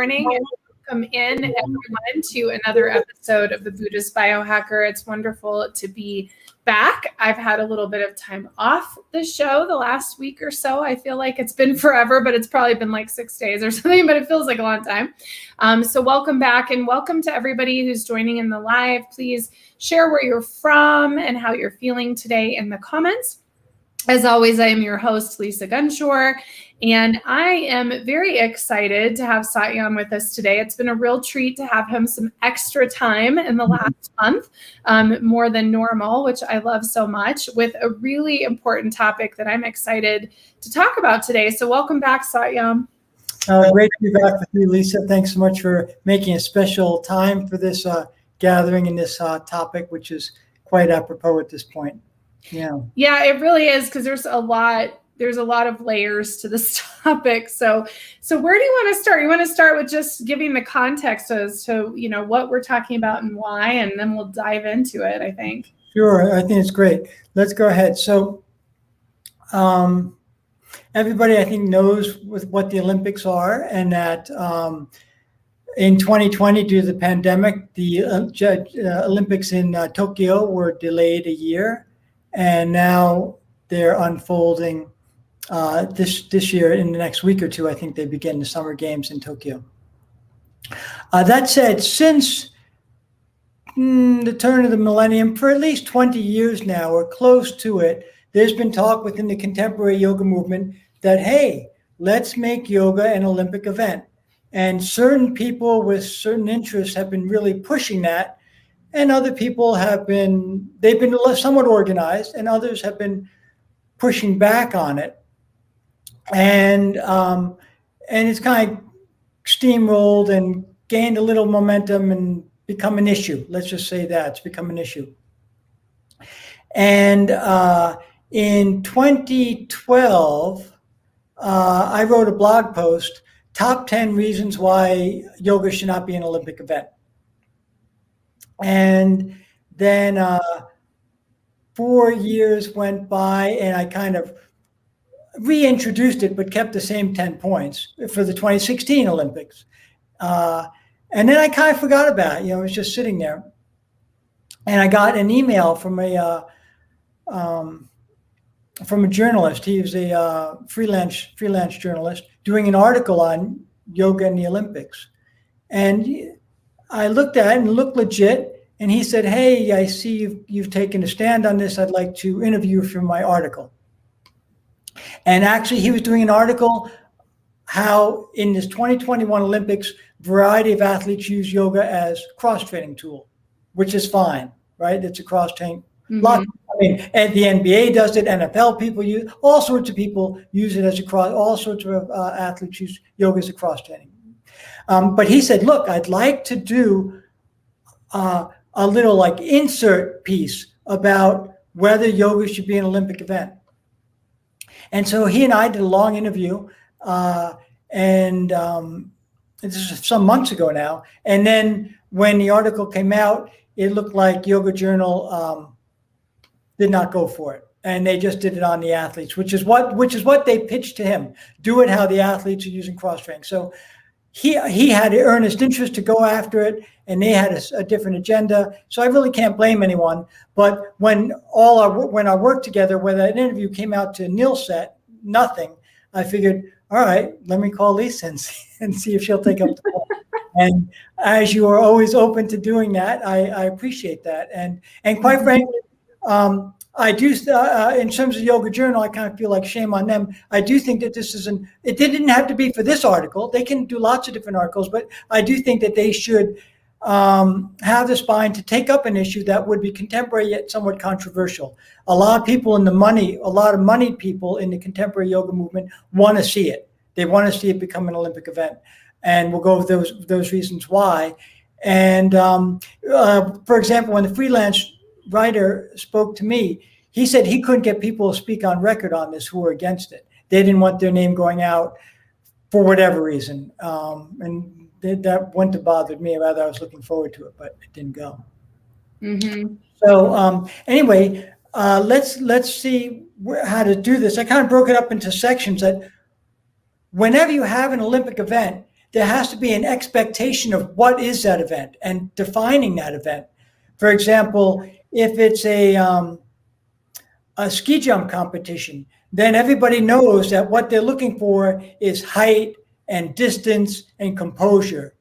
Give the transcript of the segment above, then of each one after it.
morning, and welcome in everyone to another episode of the Buddhist Biohacker. It's wonderful to be back. I've had a little bit of time off the show the last week or so. I feel like it's been forever, but it's probably been like six days or something, but it feels like a long time. Um, so, welcome back and welcome to everybody who's joining in the live. Please share where you're from and how you're feeling today in the comments. As always, I am your host, Lisa Gunshor, and I am very excited to have Satyam with us today. It's been a real treat to have him some extra time in the last month, um, more than normal, which I love so much, with a really important topic that I'm excited to talk about today. So, welcome back, Satyam. Uh, great to be back with you, Lisa. Thanks so much for making a special time for this uh, gathering and this uh, topic, which is quite apropos at this point. Yeah. Yeah, it really is because there's a lot there's a lot of layers to this topic. So so where do you want to start? You want to start with just giving the context as to, you know, what we're talking about and why and then we'll dive into it, I think. Sure, I think it's great. Let's go ahead. So um everybody I think knows with what the Olympics are and that um in 2020, due to the pandemic, the uh, uh, Olympics in uh, Tokyo were delayed a year and now they're unfolding uh, this this year in the next week or two. I think they begin the summer games in Tokyo. Uh, that said, since mm, the turn of the millennium, for at least 20 years now or close to it, there's been talk within the contemporary yoga movement that hey, let's make yoga an Olympic event. And certain people with certain interests have been really pushing that and other people have been they've been somewhat organized and others have been pushing back on it and um, and it's kind of steamrolled and gained a little momentum and become an issue. Let's just say that it's become an issue. And uh, in 2012 uh, i wrote a blog post top 10 reasons why yoga should not be an olympic event. And then uh, four years went by, and I kind of reintroduced it, but kept the same 10 points for the 2016 Olympics. Uh, and then I kind of forgot about it. You know, it was just sitting there. And I got an email from a uh, um, from a journalist. He was a uh, freelance freelance journalist doing an article on yoga and the Olympics. And I looked at it and looked legit. And he said, Hey, I see you've, you've taken a stand on this. I'd like to interview you for my article. And actually, he was doing an article how in this 2021 Olympics, variety of athletes use yoga as cross training tool, which is fine, right? It's a cross training. Mm-hmm. Lot, I mean, and the NBA does it. NFL people use all sorts of people use it as a cross. All sorts of uh, athletes use yoga as a cross training. Um, but he said, look, I'd like to do uh, a little like insert piece about whether yoga should be an Olympic event. And so he and I did a long interview, uh, and um, this is some months ago now. And then when the article came out, it looked like Yoga Journal um, did not go for it, and they just did it on the athletes, which is what which is what they pitched to him. Do it how the athletes are using cross training. So he he had earnest interest to go after it, and they had a, a, different agenda. So I really can't blame anyone. But when all our when our work together, when that interview came out to nil set, nothing, I figured, all right, let me call Lisa and see, and see if she'll take up the call. and as you are always open to doing that, I, I appreciate that. And and quite frankly, um, I do, uh, uh, in terms of Yoga Journal, I kind of feel like shame on them. I do think that this is an, it didn't have to be for this article. They can do lots of different articles, but I do think that they should um, have the spine to take up an issue that would be contemporary yet somewhat controversial. A lot of people in the money, a lot of moneyed people in the contemporary yoga movement want to see it. They want to see it become an Olympic event. And we'll go over those, those reasons why. And um, uh, for example, when the freelance writer spoke to me, he said he couldn't get people to speak on record on this who were against it. They didn't want their name going out for whatever reason. Um, and that that wouldn't have bothered me. Rather, I was looking forward to it, but it didn't go. Mm-hmm. So um, anyway, uh, let's let's see how to do this. I kind of broke it up into sections that whenever you have an Olympic event, there has to be an expectation of what is that event and defining that event. For example, if it's a um, a ski jump competition, then everybody knows that what they're looking for is height and distance and composure.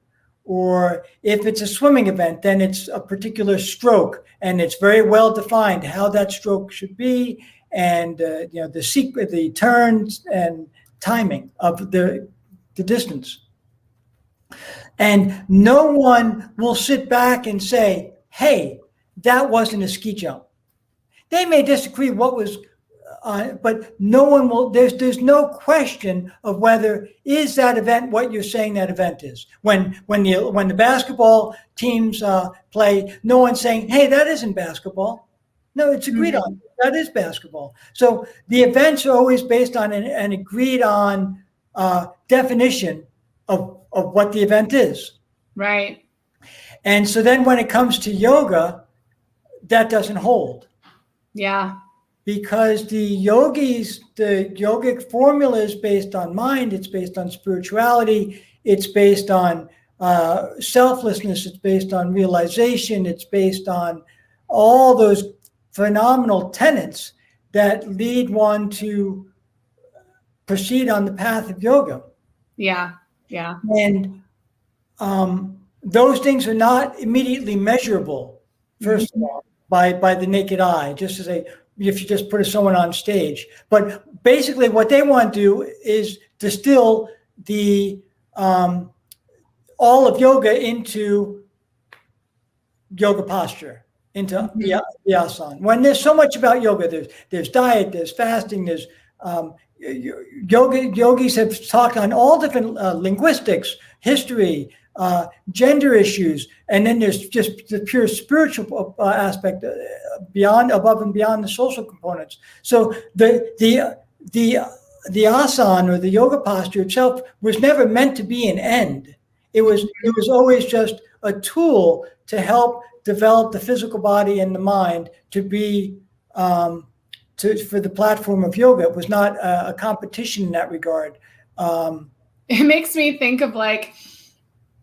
Or if it's a swimming event, then it's a particular stroke and it's very well defined how that stroke should be and uh, you know the sequ- the turns and timing of the the distance. And no one will sit back and say, "Hey, that wasn't a ski jump." They may disagree what was uh, but no one will there's there's no question of whether is that event what you're saying that event is? When when the when the basketball teams uh, play no one's saying hey that isn't basketball. No it's agreed mm-hmm. on. That is basketball. So the events are always based on an, an agreed on uh, definition of of what the event is. Right. And so then when it comes to yoga that doesn't hold. Yeah because the yogis, the yogic formula is based on mind, it's based on spirituality, it's based on uh, selflessness, it's based on realization, it's based on all those phenomenal tenets that lead one to proceed on the path of yoga. Yeah, yeah. And um, those things are not immediately measurable, 1st mm-hmm. of all, by, by the naked eye, just to say, if you just put someone on stage. But basically, what they want to do is distill the um, all of yoga into yoga posture, into mm-hmm. asana. When there's so much about yoga, there's there's diet, there's fasting, there's um, yoga. Yogis have talked on all different uh, linguistics, history, uh, gender issues, and then there's just the pure spiritual uh, aspect uh, beyond, above and beyond the social components. So the the the the asana or the yoga posture itself was never meant to be an end. It was it was always just a tool to help develop the physical body and the mind to be um, to for the platform of yoga. It was not a, a competition in that regard. Um, it makes me think of like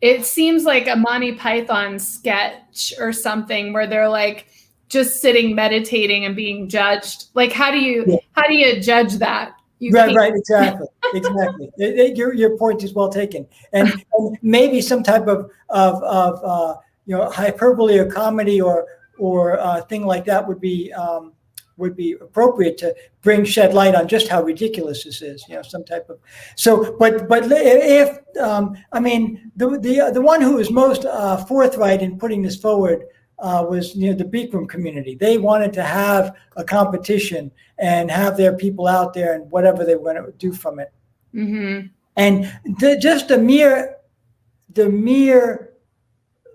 it seems like a Monty Python sketch or something where they're like just sitting meditating and being judged. Like how do you yeah. how do you judge that? You right, right, exactly, exactly. It, it, your your point is well taken, and, and maybe some type of of of uh, you know hyperbole or comedy or or uh, thing like that would be um, would be appropriate to bring shed light on just how ridiculous this is. You know, some type of so. But but if um, I mean the the the one who is most uh, forthright in putting this forward uh, was you know the Bikram community. They wanted to have a competition and have their people out there and whatever they were going to do from it. Mm-hmm. And the, just the mere the mere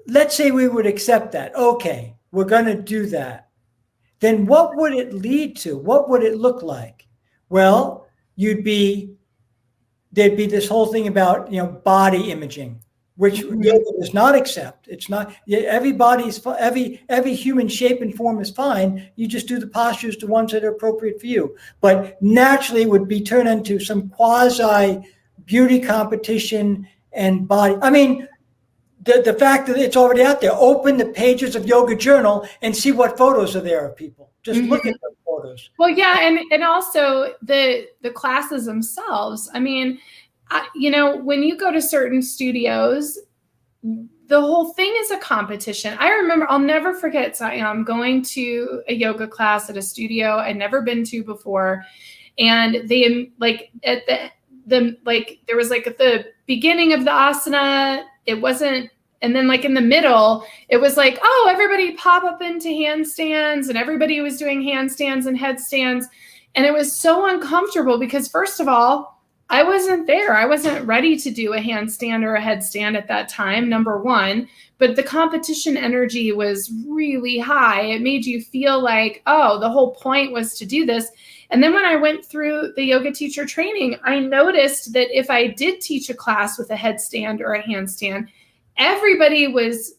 let's say we would accept that. Okay, we're going to do that then what would it lead to? What would it look like? Well, you'd be there'd be this whole thing about you know body imaging, which mm-hmm. yoga does not accept. It's not everybody's every every human shape and form is fine. You just do the postures, the ones that are appropriate for you. But naturally, it would be turned into some quasi beauty competition and body. I mean, the, the fact that it's already out there. Open the pages of Yoga Journal and see what photos are there of people. Just mm-hmm. look at the photos. Well, yeah, and and also the the classes themselves. I mean, You know, when you go to certain studios, the whole thing is a competition. I remember, I'll never forget. So I'm going to a yoga class at a studio I'd never been to before, and they like at the the like there was like at the beginning of the asana it wasn't and then like in the middle it was like oh everybody pop up into handstands and everybody was doing handstands and headstands and it was so uncomfortable because first of all i wasn't there. I wasn't ready to do a handstand or a headstand at that time number one but the competition energy was really high. It made you feel like oh the whole point was to do this. And then when I went through the yoga teacher training, I noticed that if I did teach a class with a headstand or a handstand, everybody was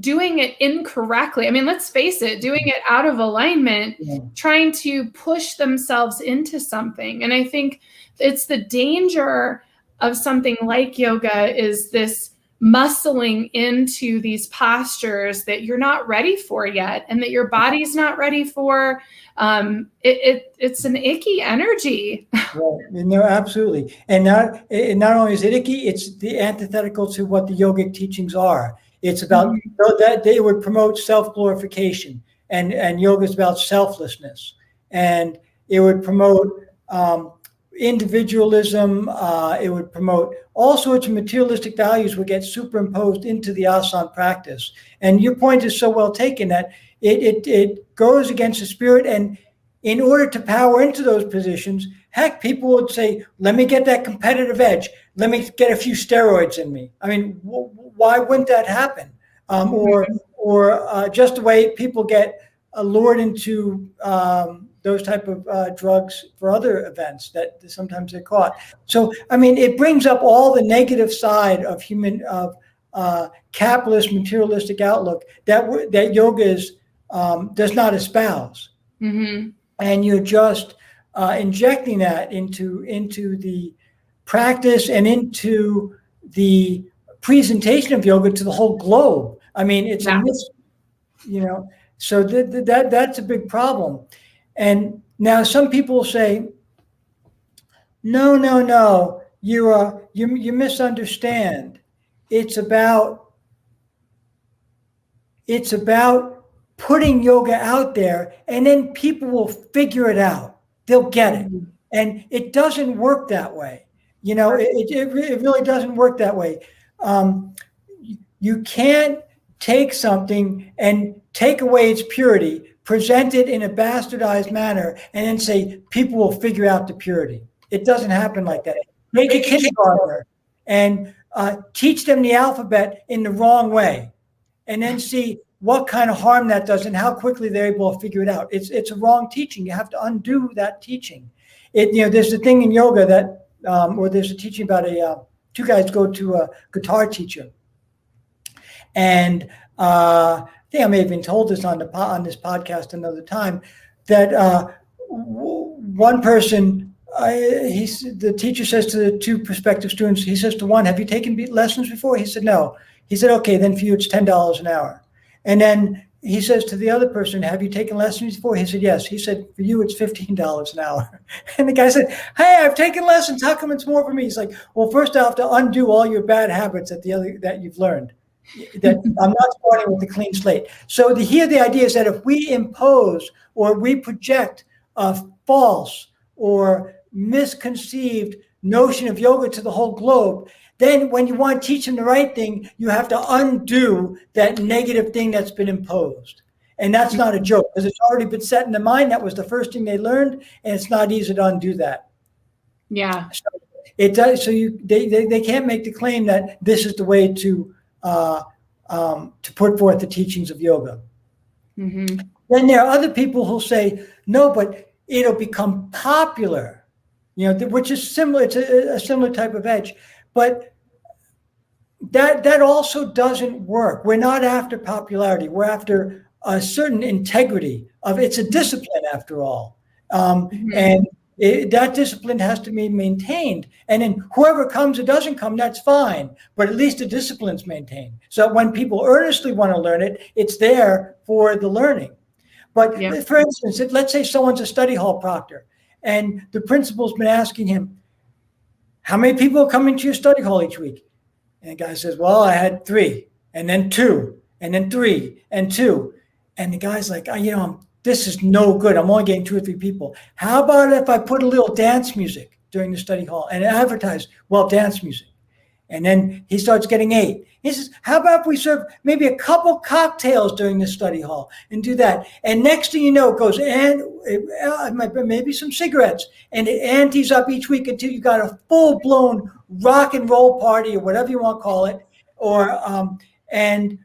doing it incorrectly. I mean, let's face it, doing it out of alignment, yeah. trying to push themselves into something. And I think it's the danger of something like yoga is this muscling into these postures that you're not ready for yet and that your body's not ready for um, it, it, it's an icky energy right. no absolutely and not and not only is it icky it's the antithetical to what the yogic teachings are it's about mm-hmm. that they would promote self-glorification and and yoga is about selflessness and it would promote um, individualism. Uh, it would promote all sorts of materialistic values would get superimposed into the asana practice. And your point is so well taken that it, it, it goes against the spirit. And in order to power into those positions, heck, people would say, let me get that competitive edge. Let me get a few steroids in me. I mean, w- why wouldn't that happen? Um, or or uh, just the way people get lured into um, those type of uh, drugs for other events that sometimes they're caught. So, I mean, it brings up all the negative side of human of uh, capitalist materialistic outlook that that yoga is um, does not espouse, mm-hmm. and you're just uh, injecting that into into the practice and into the presentation of yoga to the whole globe. I mean, it's yeah. a you know. So that, that that's a big problem. And now some people say, no, no, no, you uh, you you misunderstand. It's about it's about putting yoga out there, and then people will figure it out. They'll get it, mm-hmm. and it doesn't work that way. You know, it, it, it really doesn't work that way. Um, you can't take something and take away its purity present it in a bastardized manner, and then say people will figure out the purity. It doesn't happen like that. Make a kindergartner and uh, teach them the alphabet in the wrong way, and then see what kind of harm that does and how quickly they're able to figure it out. It's it's a wrong teaching. You have to undo that teaching. It you know there's a thing in yoga that um, or there's a teaching about a uh, two guys go to a guitar teacher, and uh, think I may have been told this on the on this podcast another time that uh, one person uh, he's the teacher says to the two prospective students he says to one have you taken lessons before? He said no. He said okay then for you it's ten dollars an hour. And then he says to the other person have you taken lessons before? He said yes. He said for you it's fifteen dollars an hour. And the guy said hey i've taken lessons. How come it's more for me? He's like well first i have to undo all your bad habits that the other that you've learned that I'm not starting with a clean slate. So the, here the idea is that if we impose or we project a false or misconceived notion of yoga to the whole globe, then when you want to teach them the right thing, you have to undo that negative thing that's been imposed. And that's not a joke because it's already been set in the mind. That was the first thing they learned, and it's not easy to undo that. Yeah. So it does. So you they, they, they can't make the claim that this is the way to uh, um, to put forth the teachings of yoga. Mm-hmm. Then there are other people who say, no, but it'll become popular, you know, which is similar to a similar type of edge. But that that also doesn't work. We're not after popularity. We're after a certain integrity of it's a discipline after all. Um, mm-hmm. And it, that discipline has to be maintained. And then whoever comes or doesn't come, that's fine. But at least the discipline's maintained. So when people earnestly want to learn it, it's there for the learning. But yeah. for instance, let's say someone's a study hall proctor and the principal's been asking him, How many people come into your study hall each week? And the guy says, Well, I had three, and then two, and then three, and two. And the guy's like, oh, You know, I'm this is no good. I'm only getting two or three people. How about if I put a little dance music during the study hall and advertise, well, dance music? And then he starts getting eight. He says, How about if we serve maybe a couple cocktails during the study hall and do that? And next thing you know, it goes and uh, maybe some cigarettes and it antes up each week until you got a full blown rock and roll party or whatever you want to call it. Or, um, and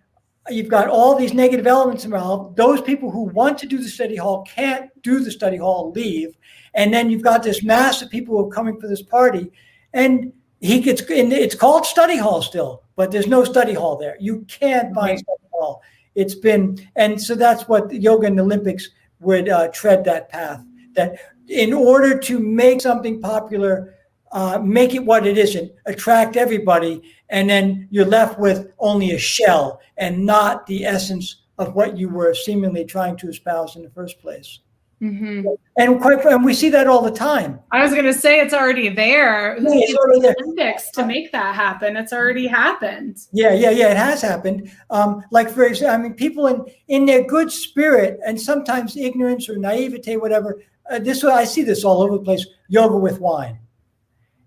you've got all these negative elements involved. Those people who want to do the study hall can't do the study hall, leave. And then you've got this mass of people who are coming for this party. And he gets, and it's called study hall still, but there's no study hall there. You can't find study hall. It's been, and so that's what yoga and the Olympics would uh, tread that path. That in order to make something popular, uh, make it what it isn't, attract everybody, and then you're left with only a shell and not the essence of what you were seemingly trying to espouse in the first place. Mm-hmm. And quite, and we see that all the time. I was going to say it's already there. Yeah, it's already there. Olympics to make that happen. It's already happened. Yeah, yeah, yeah. It has happened. Um, like for example, I mean, people in in their good spirit and sometimes ignorance or naivete, whatever. Uh, this I see this all over the place. Yoga with wine,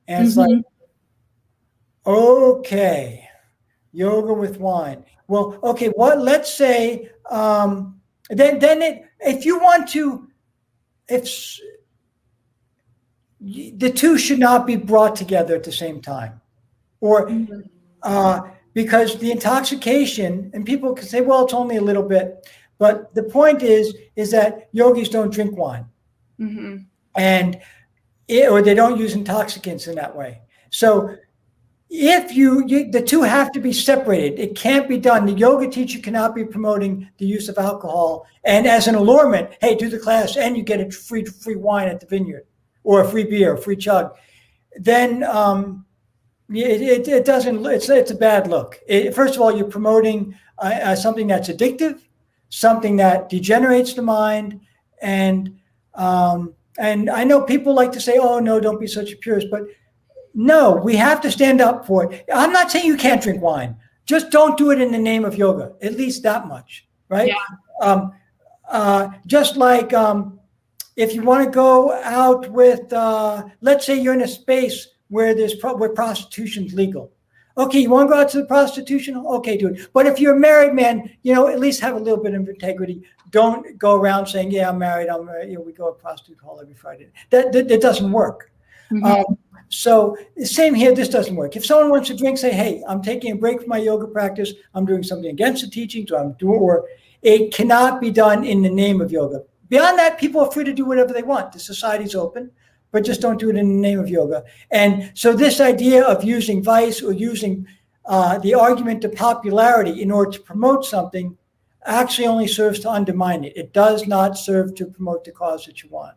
and it's mm-hmm. like, okay, yoga with wine. Well, okay, what? Let's say um, then then it if you want to if the two should not be brought together at the same time or mm-hmm. uh, because the intoxication and people can say well it's only a little bit but the point is is that yogis don't drink wine mm-hmm. and it, or they don't use intoxicants in that way so if you, you, the two have to be separated. It can't be done. The yoga teacher cannot be promoting the use of alcohol. And as an allurement hey do the class and you get a free free wine at the vineyard or a free beer a free chug. Then um, it, it, it, doesn't it's, it's a bad look. It, first of all you're promoting uh, uh, something that's addictive something that degenerates the mind. And um, and i know people like to say oh no don't be such a purist but no, we have to stand up for it. I'm not saying you can't drink wine. Just don't do it in the name of yoga. At least that much, right? Yeah. Um, uh, just like um, if you want to go out with, uh, let's say you're in a space where there's pro- where prostitution's legal. Okay, you want to go out to the prostitution? Okay, do it. But if you're a married man, you know, at least have a little bit of integrity. Don't go around saying, "Yeah, I'm married. I'm married. You know, we go to prostitute hall every Friday." That that, that doesn't work. Mm-hmm. Um, so same here, this doesn't work. If someone wants to drink, say, hey, I'm taking a break from my yoga practice. I'm doing something against the teaching, so I'm doing, or it cannot be done in the name of yoga. Beyond that, people are free to do whatever they want. The society's open, but just don't do it in the name of yoga. And so this idea of using vice or using uh, the argument to popularity in order to promote something actually only serves to undermine it. It does not serve to promote the cause that you want.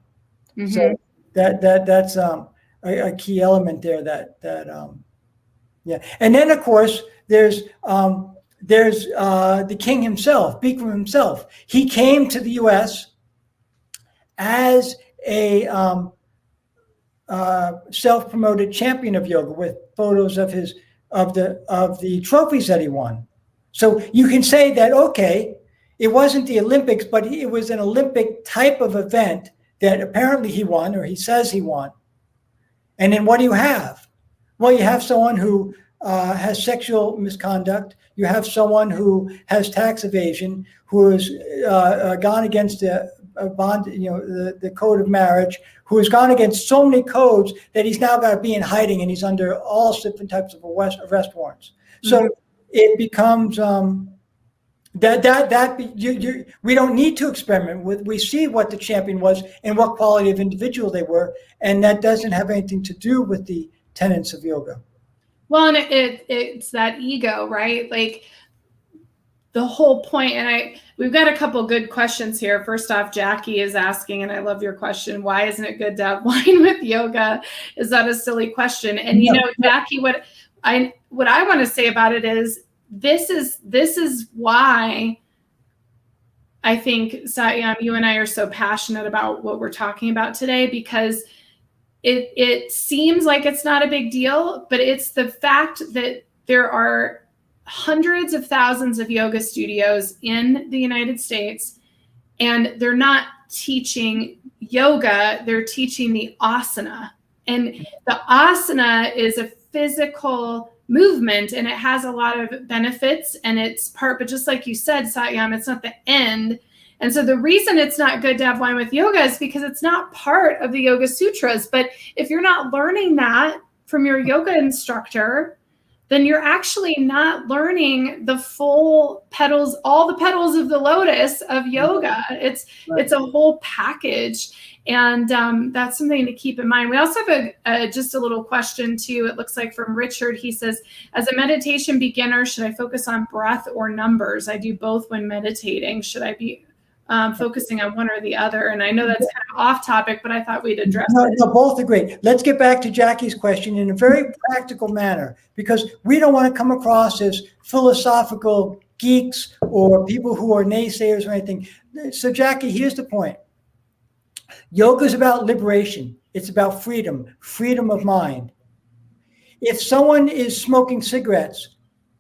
Mm-hmm. So that that that's um a, a key element there that that um, yeah. And then of course there's um, there's uh, the king himself Bikram himself. He came to the US as a um, uh, self-promoted champion of yoga with photos of his of the of the trophies that he won. So you can say that okay it wasn't the olympics but it was an olympic type of event that apparently he won or he says he won and then what do you have? Well, you have someone who uh, has sexual misconduct. You have someone who has tax evasion, who has uh, uh, gone against the bond, you know, the, the code of marriage, who has gone against so many codes that he's now got to be in hiding and he's under all different types of arrest, arrest warrants. So mm-hmm. it becomes um, that that that you, you, we don't need to experiment with. We see what the champion was and what quality of individual they were, and that doesn't have anything to do with the tenets of yoga. Well, and it, it it's that ego, right? Like the whole point. And I we've got a couple good questions here. First off, Jackie is asking, and I love your question. Why isn't it good to have wine with yoga? Is that a silly question? And you know, Jackie, what I what I want to say about it is this is this is why I think Satyam, you and I are so passionate about what we're talking about today because it it seems like it's not a big deal, but it's the fact that there are hundreds of thousands of yoga studios in the United States and they're not teaching yoga, they're teaching the asana. And the asana is a physical movement and it has a lot of benefits and it's part but just like you said satyam it's not the end. And so the reason it's not good to have wine with yoga is because it's not part of the yoga sutras. But if you're not learning that from your yoga instructor then you're actually not learning the full petals all the petals of the lotus of yoga it's right. it's a whole package and um, that's something to keep in mind. We also have a, a, just a little question too. It looks like from Richard. He says, as a meditation beginner, should I focus on breath or numbers? I do both when meditating. Should I be um, focusing on one or the other. And I know that's kind of off topic, but I thought we'd address no, it. No, both are great. Let's get back to Jackie's question in a very practical manner because we don't want to come across as philosophical geeks or people who are naysayers or anything. So, Jackie, here's the point yoga is about liberation, it's about freedom, freedom of mind. If someone is smoking cigarettes,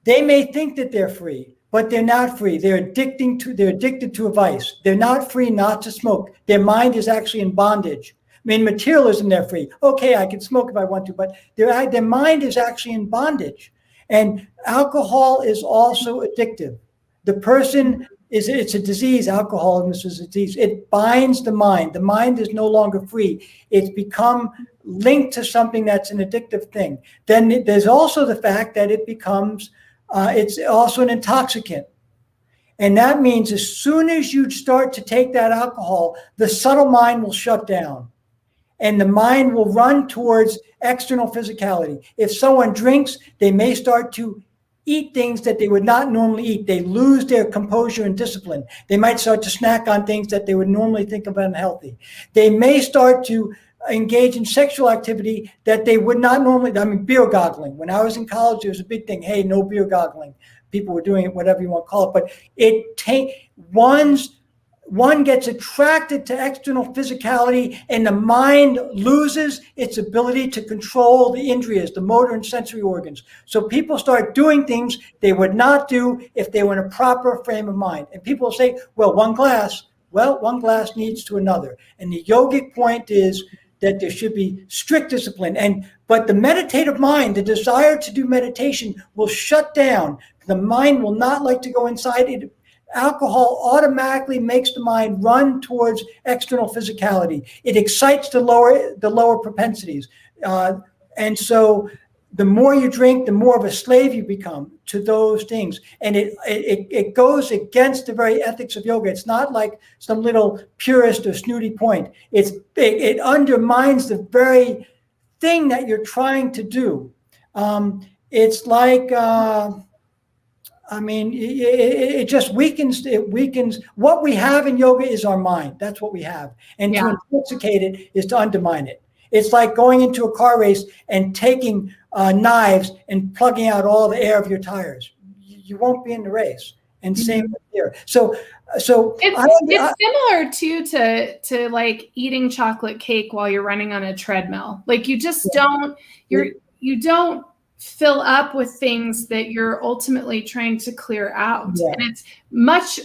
they may think that they're free, but they're not free. They're addicting to they're addicted to a vice. They're not free not to smoke. Their mind is actually in bondage. I mean, materialism, they're free. Okay, I can smoke if I want to, but their, uh, their mind is actually in bondage. And alcohol is also addictive. The person is it's a disease, alcoholism is a disease. It binds the mind. The mind is no longer free. It's become linked to something that's an addictive thing. Then there's also the fact that it becomes uh, it's also an intoxicant. And that means as soon as you start to take that alcohol, the subtle mind will shut down and the mind will run towards external physicality. If someone drinks, they may start to eat things that they would not normally eat. They lose their composure and discipline. They might start to snack on things that they would normally think of unhealthy. They may start to engage in sexual activity that they would not normally. I mean, beer goggling. When I was in college, it was a big thing. Hey, no beer goggling. People were doing it, whatever you want to call it. But it take one's one gets attracted to external physicality and the mind loses its ability to control the indriyas, the motor and sensory organs. So people start doing things they would not do if they were in a proper frame of mind. And people say, well, one glass, well, one glass needs to another. And the yogic point is that there should be strict discipline. And but the meditative mind the desire to do meditation will shut down. The mind will not like to go inside. It alcohol automatically makes the mind run towards external physicality. It excites the lower the lower propensities. Uh, and so the more you drink, the more of a slave you become to those things. And it, it, it goes against the very ethics of yoga. It's not like some little purist or snooty point. It's, it, it undermines the very thing that you're trying to do. Um, it's like, uh, I mean, it, it, just weakens. It weakens what we have in yoga is our mind. That's what we have, and yeah. to intoxicate it is to undermine it. It's like going into a car race and taking uh, knives and plugging out all the air of your tires. You won't be in the race. And mm-hmm. same here. So, so it's, I, it's I, similar too to to like eating chocolate cake while you're running on a treadmill. Like you just yeah. don't you're you don't fill up with things that you're ultimately trying to clear out. Yeah. And it's much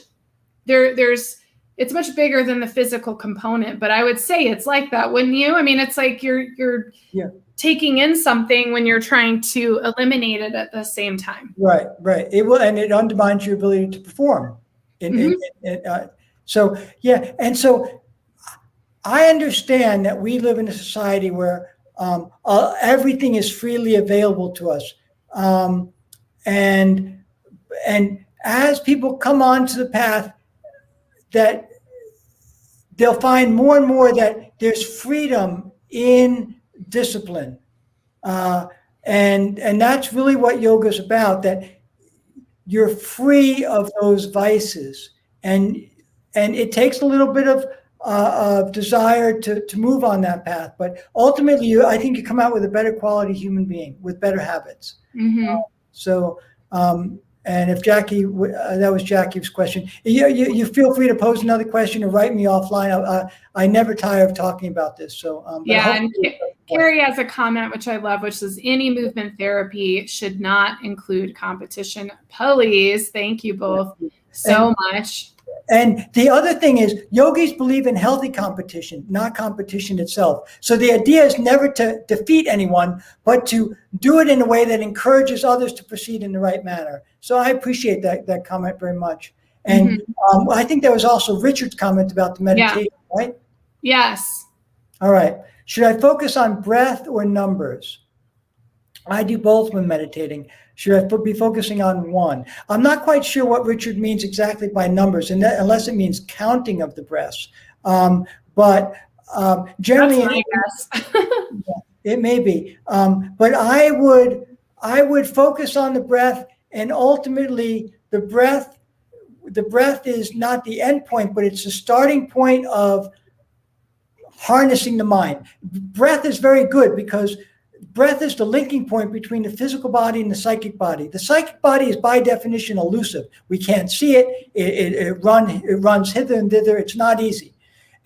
there there's it's much bigger than the physical component but i would say it's like that wouldn't you? I mean it's like you're you're yeah. taking in something when you're trying to eliminate it at the same time. Right right. It will and it undermines your ability to perform. In, mm-hmm. in, in, uh, so yeah and so i understand that we live in a society where um, uh, everything is freely available to us. Um, and and as people come onto the path that they'll find more and more that there's freedom in discipline. Uh, and, and that's really what yoga is about, that you're free of those vices. And, and it takes a little bit of, uh, of desire to, to move on that path. But ultimately, you, I think you come out with a better quality human being with better habits. Mm-hmm. Uh, so, um, and if Jackie, uh, that was Jackie's question. You, you, you, feel free to pose another question or write me offline. I, I, I never tire of talking about this. So um, yeah, and Carrie has a comment which I love, which says any movement therapy should not include competition. Please, thank you both so and, much. And the other thing is, yogis believe in healthy competition, not competition itself. So the idea is never to defeat anyone, but to do it in a way that encourages others to proceed in the right manner. So I appreciate that that comment very much. And mm-hmm. um, I think there was also Richard's comment about the meditation, yeah. right? Yes. All right. Should I focus on breath or numbers? I do both when meditating. Should I be focusing on one? I'm not quite sure what Richard means exactly by numbers, and that, unless it means counting of the breaths. Um, but um, generally, it, it, may be. Um, but I would I would focus on the breath, and ultimately, the breath the breath is not the end point, but it's the starting point of harnessing the mind. Breath is very good because breath is the linking point between the physical body and the psychic body. The psychic body is by definition elusive. We can't see it. It, it, it, run, it runs hither and thither. It's not easy.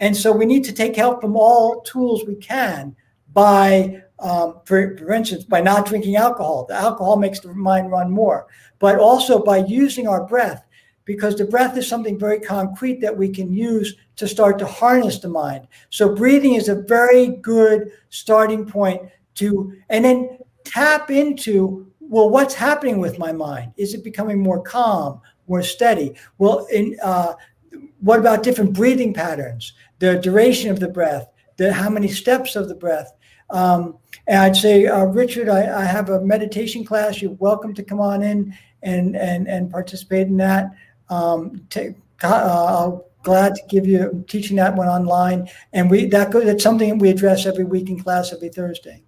And so we need to take help from all tools we can by, um, for, for instance, by not drinking alcohol. The alcohol makes the mind run more, but also by using our breath because the breath is something very concrete that we can use to start to harness the mind. So breathing is a very good starting point to, and then tap into, well, what's happening with my mind? Is it becoming more calm, more steady? Well, in, uh, what about different breathing patterns, the duration of the breath, the how many steps of the breath? Um, and I'd say, uh, Richard, I, I, have a meditation class. You're welcome to come on in and and and participate in that. Um, to, uh, glad to give you teaching that one online, and we that go, that's something that we address every week in class every Thursday.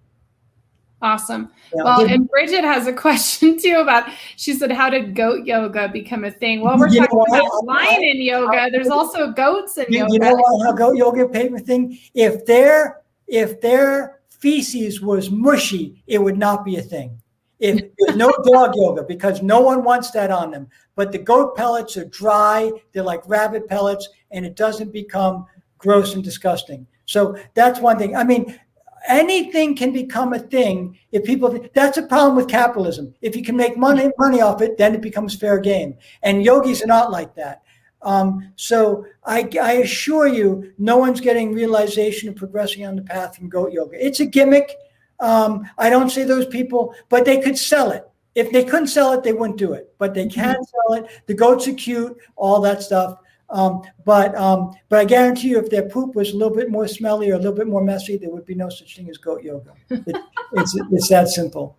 Awesome. Yeah. Well, and Bridget has a question too about. She said, "How did goat yoga become a thing?" Well, we're you talking about lion in yoga. There's also goats in you, yoga. You know how goat yoga became a thing? If their if their feces was mushy, it would not be a thing. If there's no dog yoga because no one wants that on them. But the goat pellets are dry, they're like rabbit pellets, and it doesn't become gross and disgusting. So that's one thing. I mean, anything can become a thing if people that's a problem with capitalism if you can make money money off it then it becomes fair game and yogis are not like that um, so I, I assure you no one's getting realization of progressing on the path from goat yoga it's a gimmick um, I don't say those people, but they could sell it. If they couldn't sell it, they wouldn't do it. But they can mm-hmm. sell it. The goats are cute, all that stuff. Um, but um, but I guarantee you, if their poop was a little bit more smelly or a little bit more messy, there would be no such thing as goat yoga. It, it's it's that simple.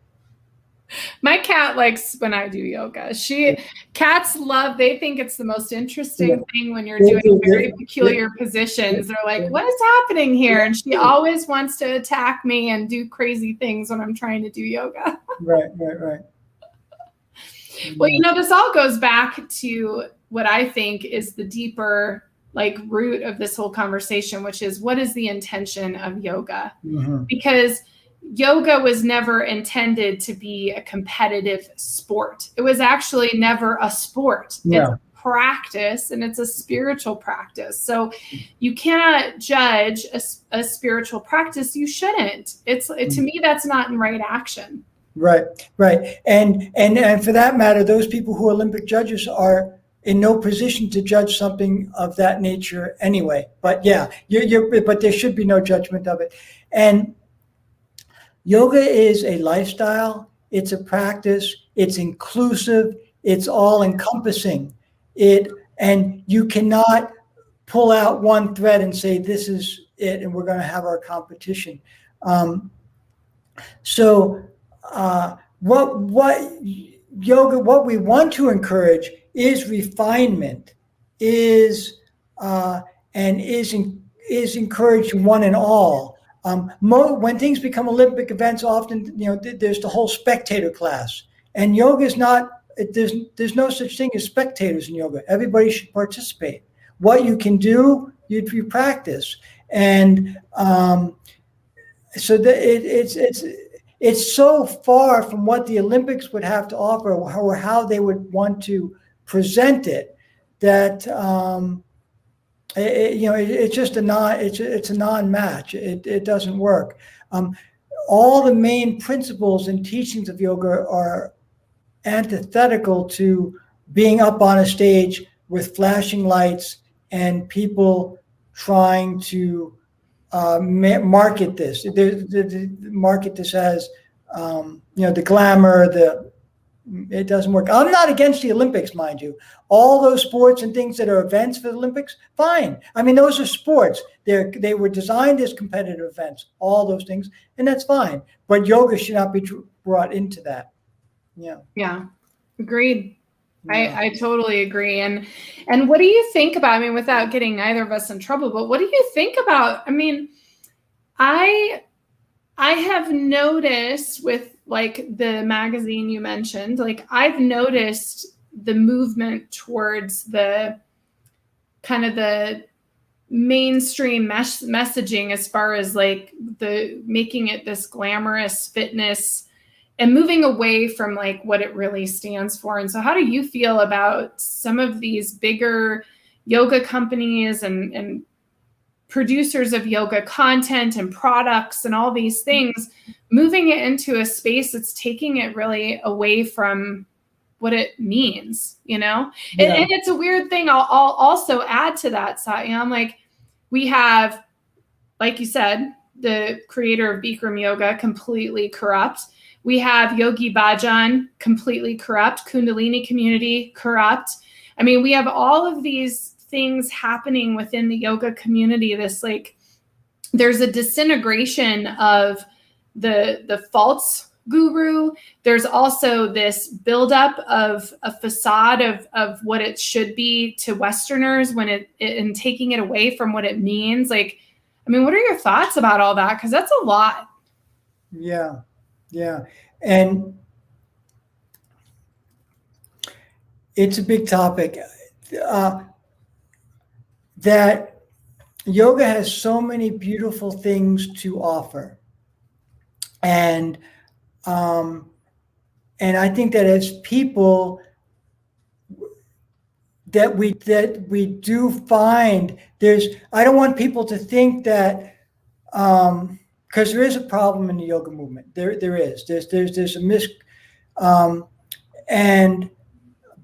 My cat likes when I do yoga. She cats love. They think it's the most interesting yeah. thing when you're doing very peculiar positions. They're like, "What is happening here?" And she always wants to attack me and do crazy things when I'm trying to do yoga. right, right, right. Well, you know, this all goes back to what I think is the deeper like root of this whole conversation, which is what is the intention of yoga? Mm-hmm. Because yoga was never intended to be a competitive sport. It was actually never a sport. Yeah. It's practice and it's a spiritual practice. So you cannot judge a, a spiritual practice. You shouldn't. It's it, to mm. me that's not in right action. Right, right. And and and for that matter, those people who are Olympic judges are in no position to judge something of that nature anyway. But yeah, you're, you're but there should be no judgment of it. And Yoga is a lifestyle, it's a practice, it's inclusive, it's all encompassing. It and you cannot pull out one thread and say this is it and we're going to have our competition. Um, so uh, what what yoga what we want to encourage is refinement is uh, and is is encouraged one and all um, mo- when things become Olympic events, often you know th- there's the whole spectator class, and yoga is not. It, there's there's no such thing as spectators in yoga. Everybody should participate. What you can do, you, you practice, and um, so that it, it's it's it's so far from what the Olympics would have to offer, or how they would want to present it, that um, it, you know, it, it's just a non it's it's a non-match. It it doesn't work. Um, all the main principles and teachings of yoga are antithetical to being up on a stage with flashing lights and people trying to uh, market this. The, the, the, market this as um, you know the glamour, the it doesn't work. I'm not against the Olympics, mind you. All those sports and things that are events for the Olympics, fine. I mean, those are sports. They they were designed as competitive events. All those things, and that's fine. But yoga should not be brought into that. Yeah. Yeah. Agreed. Yeah. I, I totally agree. And and what do you think about? I mean, without getting either of us in trouble, but what do you think about? I mean, I I have noticed with like the magazine you mentioned, like I've noticed the movement towards the kind of the mainstream mes- messaging as far as like the making it this glamorous fitness and moving away from like what it really stands for. And so, how do you feel about some of these bigger yoga companies and, and producers of yoga content and products and all these things, moving it into a space that's taking it really away from what it means, you know? Yeah. And, and, it's a weird thing. I'll, I'll also add to that, Satya. I'm Like, we have, like you said, the creator of Bikram Yoga completely corrupt we have Yogi Bhajan, completely corrupt, Kundalini community, corrupt. I mean, we have all of these things happening within the yoga community. This like, there's a disintegration of the the false guru. There's also this buildup of a facade of of what it should be to Westerners when it, it and taking it away from what it means. Like, I mean, what are your thoughts about all that? Because that's a lot. Yeah. Yeah. And it's a big topic. Uh, that yoga has so many beautiful things to offer. And um, and I think that as people that we that we do find there's I don't want people to think that um, because there is a problem in the yoga movement. There, there is. There's, there's, there's a mis, um, and,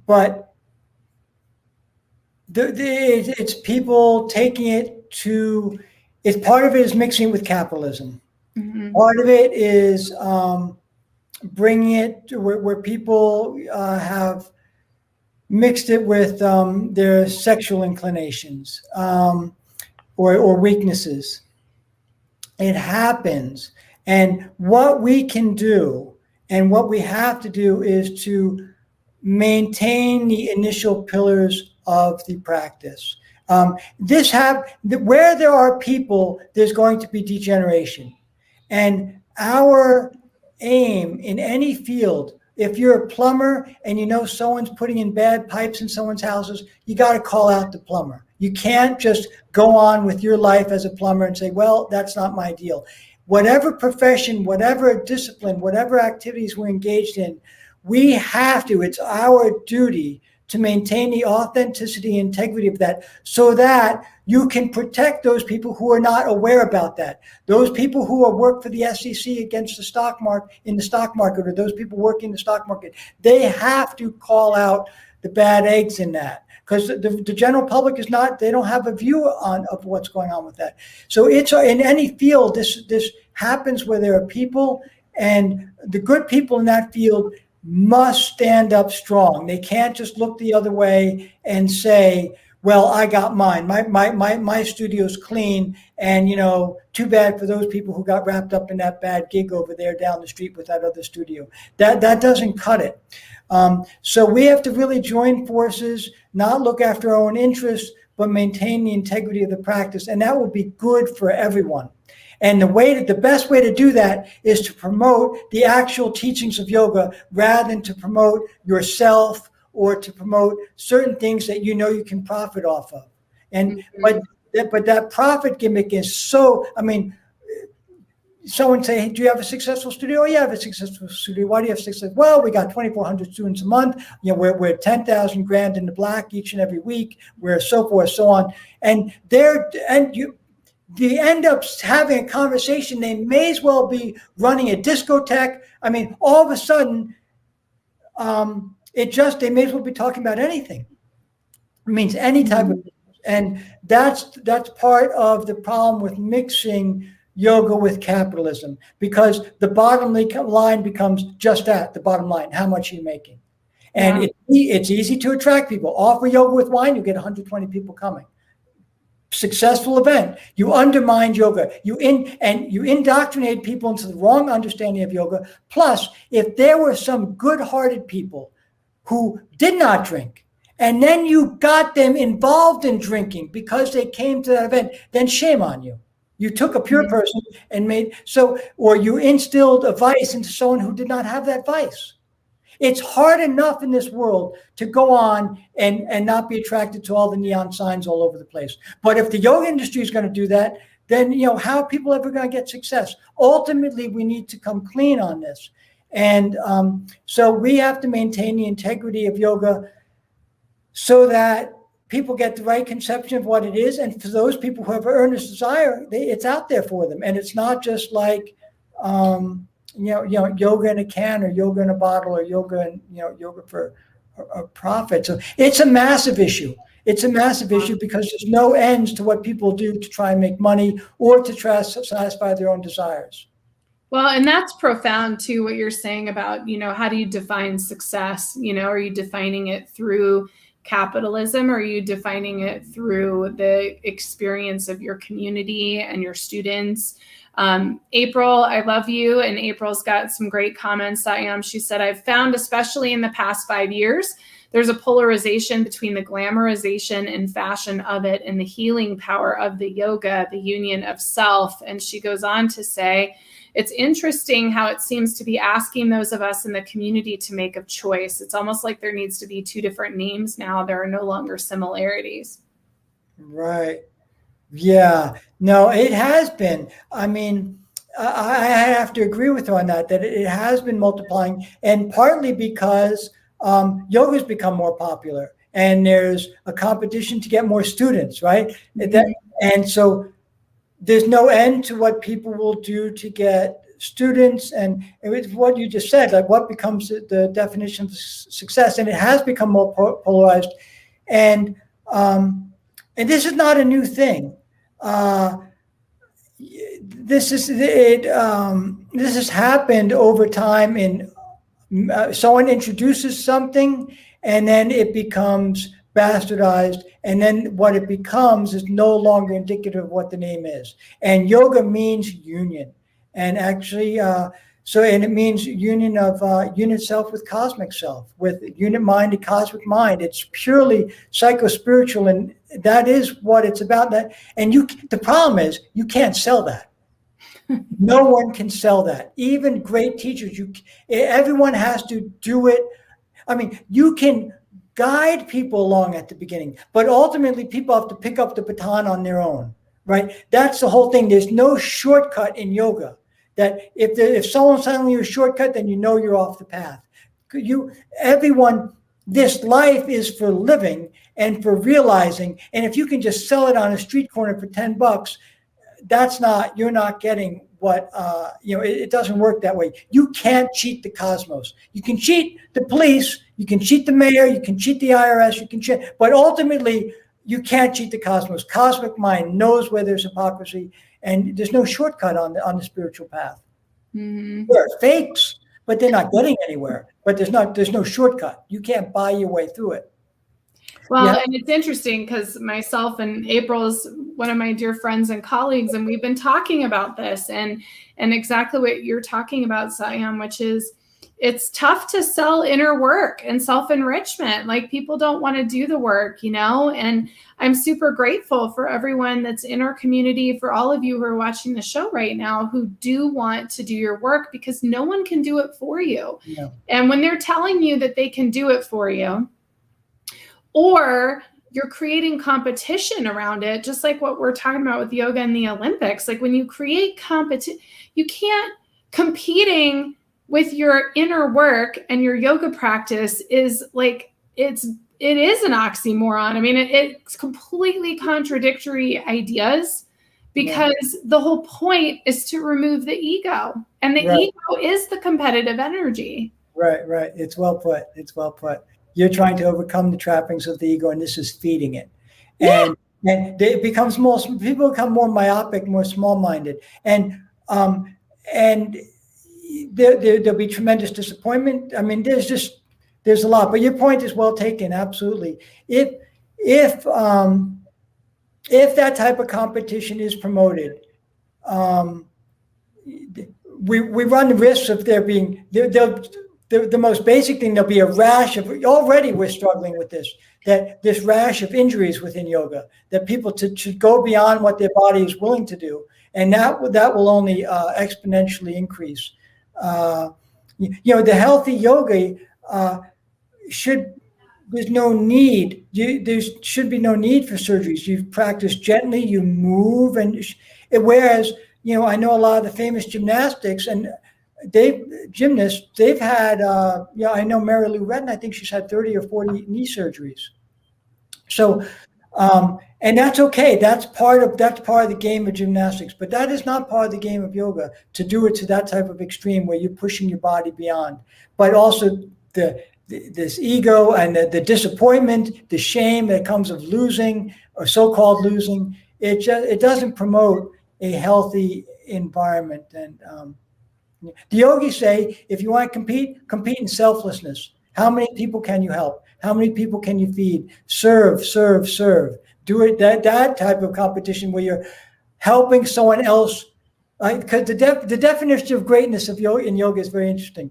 but the, the, it's people taking it to. It's part of it is mixing it with capitalism. Mm-hmm. Part of it is um, bringing it to where, where people uh, have mixed it with um, their sexual inclinations um, or, or weaknesses. It happens. And what we can do and what we have to do is to maintain the initial pillars of the practice. Um, this have where there are people, there's going to be degeneration, and our aim in any field. If you're a plumber and you know someone's putting in bad pipes in someone's houses, you got to call out the plumber. You can't just go on with your life as a plumber and say, well, that's not my deal. Whatever profession, whatever discipline, whatever activities we're engaged in, we have to, it's our duty to maintain the authenticity and integrity of that so that you can protect those people who are not aware about that. Those people who are work for the SEC against the stock market in the stock market or those people working in the stock market, they have to call out the bad eggs in that because the, the, general public is not they don't have a view on of what's going on with that so it's in any field this this happens where there are people and the good people in that field must stand up strong they can't just look the other way and say well i got mine my my my, my studio's clean and you know too bad for those people who got wrapped up in that bad gig over there down the street with that other studio that that doesn't cut it um, so we have to really join forces, not look after our own interests, but maintain the integrity of the practice. And that will be good for everyone. And the way to, the best way to do that is to promote the actual teachings of yoga rather than to promote yourself or to promote certain things that you know you can profit off of. And mm-hmm. but but that profit gimmick is so. I mean, someone say, hey, do you have a successful studio? Oh, yeah, I have a successful studio. Why do you have success? Well, we got 2,400 students a month. You know, we're, we're 10,000 grand in the black each and every week. We're so forth, so on. And they're, and you, they end up having a conversation. They may as well be running a discotheque. I mean, all of a sudden, um, it just, they may as well be talking about anything. It means any type of, and that's, that's part of the problem with mixing yoga with capitalism because the bottom line becomes just that the bottom line how much are you making and yeah. it, it's easy to attract people offer yoga with wine you get 120 people coming successful event you undermine yoga you in and you indoctrinate people into the wrong understanding of yoga plus if there were some good-hearted people who did not drink and then you got them involved in drinking because they came to that event then shame on you you took a pure mm-hmm. person and made so, or you instilled a vice into someone who did not have that vice. It's hard enough in this world to go on and, and not be attracted to all the neon signs all over the place. But if the yoga industry is going to do that, then you know how are people ever going to get success? Ultimately, we need to come clean on this, and um, so we have to maintain the integrity of yoga, so that people get the right conception of what it is, and for those people who have earnest desire, they, it's out there for them, and it's not just like. Um, you know, you know, yoga in a can or yoga in a bottle or yoga and you know, yoga for a, a profit. So it's a massive issue. It's a massive issue because there's no ends to what people do to try and make money or to try to satisfy their own desires. Well, and that's profound too, what you're saying about, you know, how do you define success? You know, are you defining it through capitalism or are you defining it through the experience of your community and your students? Um, April, I love you. And April's got some great comments. I am. She said, I've found, especially in the past five years, there's a polarization between the glamorization and fashion of it and the healing power of the yoga, the union of self. And she goes on to say, it's interesting how it seems to be asking those of us in the community to make a choice. It's almost like there needs to be two different names now. There are no longer similarities. Right. Yeah. No, it has been. I mean, I have to agree with her on that, that it has been multiplying, and partly because um, yoga has become more popular and there's a competition to get more students, right? Mm-hmm. That, and so there's no end to what people will do to get students. And it's what you just said, like what becomes the definition of success. And it has become more polarized. And um, and this is not a new thing. Uh, this is it. Um, this has happened over time in uh, someone introduces something and then it becomes bastardized and then what it becomes is no longer indicative of what the name is and yoga means union and actually uh, so and it means union of uh, unit self with cosmic self with unit mind and cosmic mind it's purely psycho-spiritual and that is what it's about that and you the problem is you can't sell that no one can sell that. Even great teachers, you everyone has to do it. I mean, you can guide people along at the beginning, but ultimately people have to pick up the baton on their own, right? That's the whole thing. There's no shortcut in yoga. That if there, if someone's telling you a shortcut, then you know you're off the path. You everyone, this life is for living and for realizing. And if you can just sell it on a street corner for 10 bucks, that's not you're not getting what uh, you know it, it, doesn't work that way. You can't cheat the cosmos. You can cheat the police you can cheat the mayor you can cheat the irs you can cheat but ultimately you can't cheat the cosmos. Cosmic mind knows where there's hypocrisy and there's no shortcut on the on the spiritual path. Mm-hmm. there are fakes but they're not getting anywhere but there's not there's no shortcut. You can't buy your way through it well, yeah. and it's interesting because myself and April's one of my dear friends and colleagues, and we've been talking about this and and exactly what you're talking about, Satyam, which is it's tough to sell inner work and self enrichment. Like people don't want to do the work, you know. And I'm super grateful for everyone that's in our community, for all of you who are watching the show right now who do want to do your work because no one can do it for you. Yeah. And when they're telling you that they can do it for you, or you're creating competition around it just like what we're talking about with yoga and the olympics. Like when you create competition you can't competing with your inner work and your yoga practice is like it's it is an oxymoron. I mean it, it's completely contradictory ideas because yeah. the whole point is to remove the ego and the right. ego is the competitive energy. Right right. It's well put. It's well put you're trying to overcome the trappings of the ego, and this is feeding it. And yeah. and it becomes more people become more myopic, more small-minded, and um, and there, there there'll be tremendous disappointment. I mean, there's just there's a lot, but your point is well taken. Absolutely. If if um, if that type of competition is promoted, um, we we run the risks of there being there, there the, the most basic thing, there'll be a rash of, already we're struggling with this, that this rash of injuries within yoga, that people to, to go beyond what their body is willing to do. And that, that will only uh, exponentially increase. Uh, you know, the healthy yogi, uh, should there's no need. You, there should be no need for surgeries. You practice gently, you move, and whereas you know I know a lot of the famous gymnastics and they gymnasts they've had uh, yeah I know Mary Lou Retton I think she's had 30 or 40 knee surgeries. So um, and that's okay. That's part of that's part of the game of gymnastics, but that is not part of the game of yoga to do it to that type of extreme where you're pushing your body beyond. But also the, the this ego and the, the disappointment, the shame that comes of losing or so-called losing, it just it doesn't promote a healthy environment. And um, the yogis say, if you want to compete, compete in selflessness. How many people can you help? How many people can you feed? Serve, serve, serve do it that that type of competition where you're helping someone else because the, def, the definition of greatness of yoga in yoga is very interesting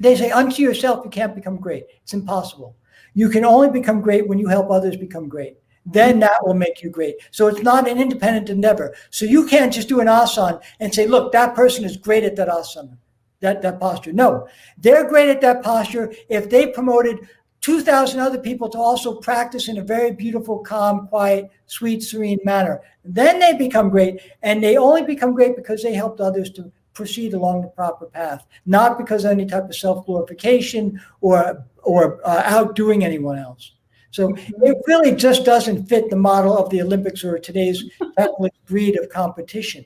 they say unto yourself you can't become great it's impossible you can only become great when you help others become great then that will make you great so it's not an independent endeavor so you can't just do an asana and say look that person is great at that asana that, that posture no they're great at that posture if they promoted 2,000 other people to also practice in a very beautiful, calm, quiet, sweet, serene manner. Then they become great. And they only become great because they helped others to proceed along the proper path, not because of any type of self glorification or, or uh, outdoing anyone else. So it really just doesn't fit the model of the Olympics or today's athletic breed of competition.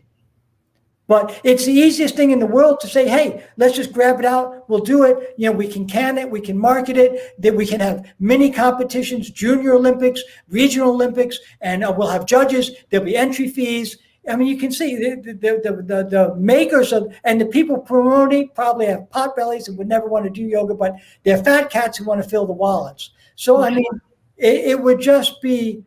But it's the easiest thing in the world to say, hey, let's just grab it out. We'll do it. You know, we can can it, we can market it, that we can have mini competitions, junior Olympics, regional Olympics, and uh, we'll have judges. There'll be entry fees. I mean, you can see the, the, the, the, makers of and the people promoting probably have pot bellies and would never want to do yoga, but they're fat cats who want to fill the wallets. So, I mean, it, it would just be,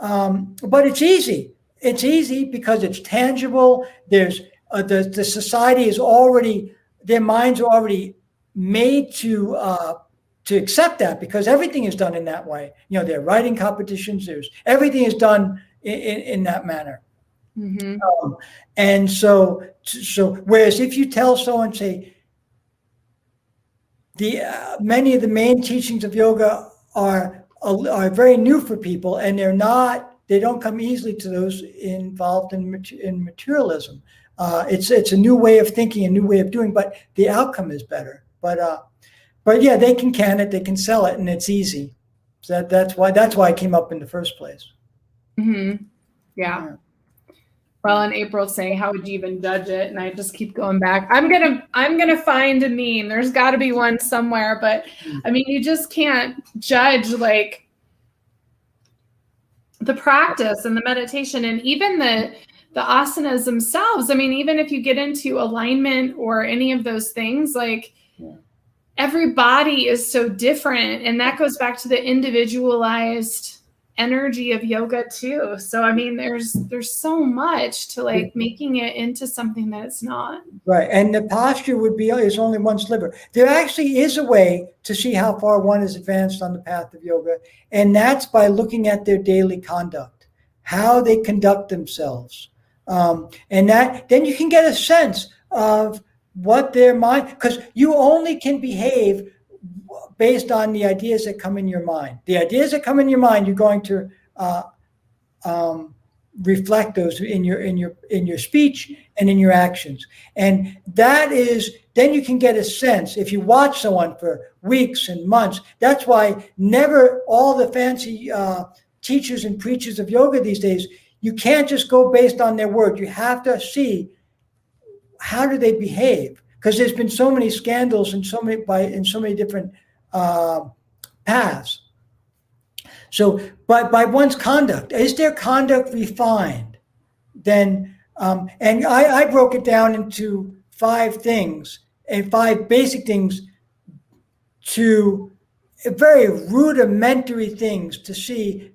um, but it's easy. It's easy because it's tangible. There's uh, the, the society is already, their minds are already made to uh, to accept that because everything is done in that way. You know, there are writing competitions. There's everything is done in, in, in that manner. Mm-hmm. Um, and so, so whereas if you tell someone, say, the uh, many of the main teachings of yoga are are very new for people, and they're not. They don't come easily to those involved in in materialism uh, it's it's a new way of thinking, a new way of doing, but the outcome is better. But uh, but yeah, they can can it, they can sell it, and it's easy. So that, that's why that's why I came up in the first place. Mm-hmm. Yeah. yeah. Well, and April saying, "How would you even judge it?" And I just keep going back. I'm gonna I'm gonna find a meme. There's got to be one somewhere, but I mean, you just can't judge like the practice and the meditation and even the the asanas themselves. I mean, even if you get into alignment or any of those things, like yeah. every body is so different. And that goes back to the individualized energy of yoga too. So I mean there's there's so much to like making it into something that it's not. Right. And the posture would be is only one sliver. There actually is a way to see how far one is advanced on the path of yoga, and that's by looking at their daily conduct, how they conduct themselves. Um, and that then you can get a sense of what their mind because you only can behave based on the ideas that come in your mind. The ideas that come in your mind, you're going to uh, um, reflect those in your in your in your speech and in your actions. And that is then you can get a sense if you watch someone for weeks and months. That's why never all the fancy uh, teachers and preachers of yoga these days you can't just go based on their word. You have to see how do they behave because there's been so many scandals and so many by in so many different uh, paths. So, by by one's conduct, is their conduct refined? Then, um, and I, I broke it down into five things and five basic things to very rudimentary things to see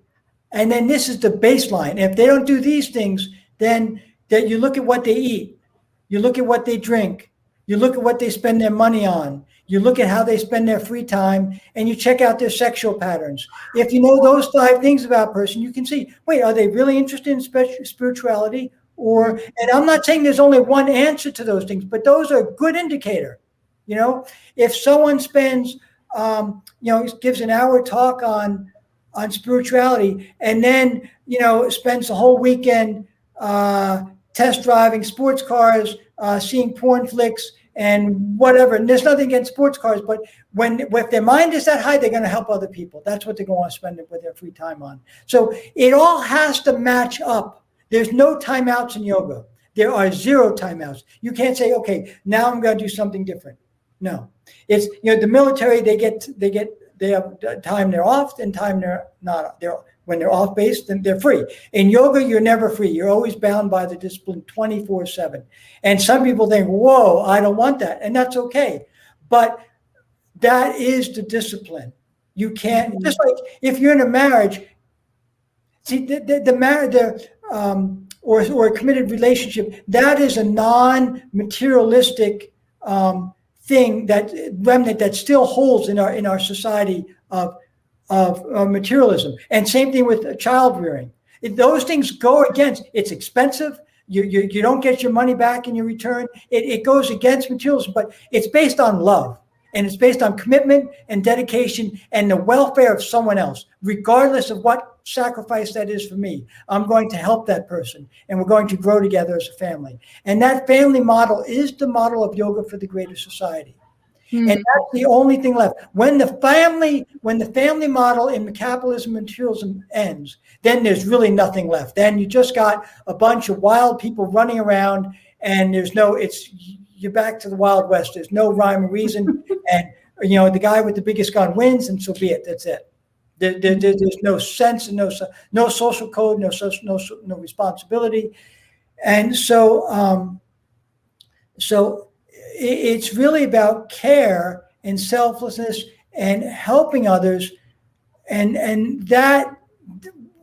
and then this is the baseline. If they don't do these things, then that you look at what they eat, you look at what they drink, you look at what they spend their money on, you look at how they spend their free time, and you check out their sexual patterns. If you know those five things about a person, you can see, wait, are they really interested in spirituality? Or, and I'm not saying there's only one answer to those things, but those are a good indicator. You know, if someone spends, um, you know, gives an hour talk on on spirituality, and then you know spends the whole weekend uh, test driving sports cars, uh, seeing porn flicks, and whatever. And there's nothing against sports cars, but when if their mind is that high, they're going to help other people. That's what they're going to spend it with their free time on. So it all has to match up. There's no timeouts in yoga. There are zero timeouts. You can't say, okay, now I'm going to do something different. No, it's you know the military. They get they get they have time they're off and time they're not. They're when they're off base, then they're free. In yoga, you're never free. You're always bound by the discipline 24 7. And some people think, whoa, I don't want that. And that's okay. But that is the discipline. You can't, mm-hmm. just like if you're in a marriage, see, the, the, the marriage, the, um, or, or a committed relationship, that is a non materialistic um, thing that remnant that still holds in our in our society of of, of materialism. And same thing with child rearing. If those things go against, it's expensive. You, you, you don't get your money back in your return. It, it goes against materialism, but it's based on love and it's based on commitment and dedication and the welfare of someone else, regardless of what sacrifice that is for me. I'm going to help that person and we're going to grow together as a family. And that family model is the model of yoga for the greater society. Mm-hmm. And that's the only thing left. When the family, when the family model in capitalism and materialism ends, then there's really nothing left. Then you just got a bunch of wild people running around, and there's no. It's you're back to the Wild West. There's no rhyme or reason, and you know the guy with the biggest gun wins, and so be it. That's it. There, there, there's no sense and no no social code, no social, no no responsibility, and so um, so it's really about care and selflessness and helping others. And and that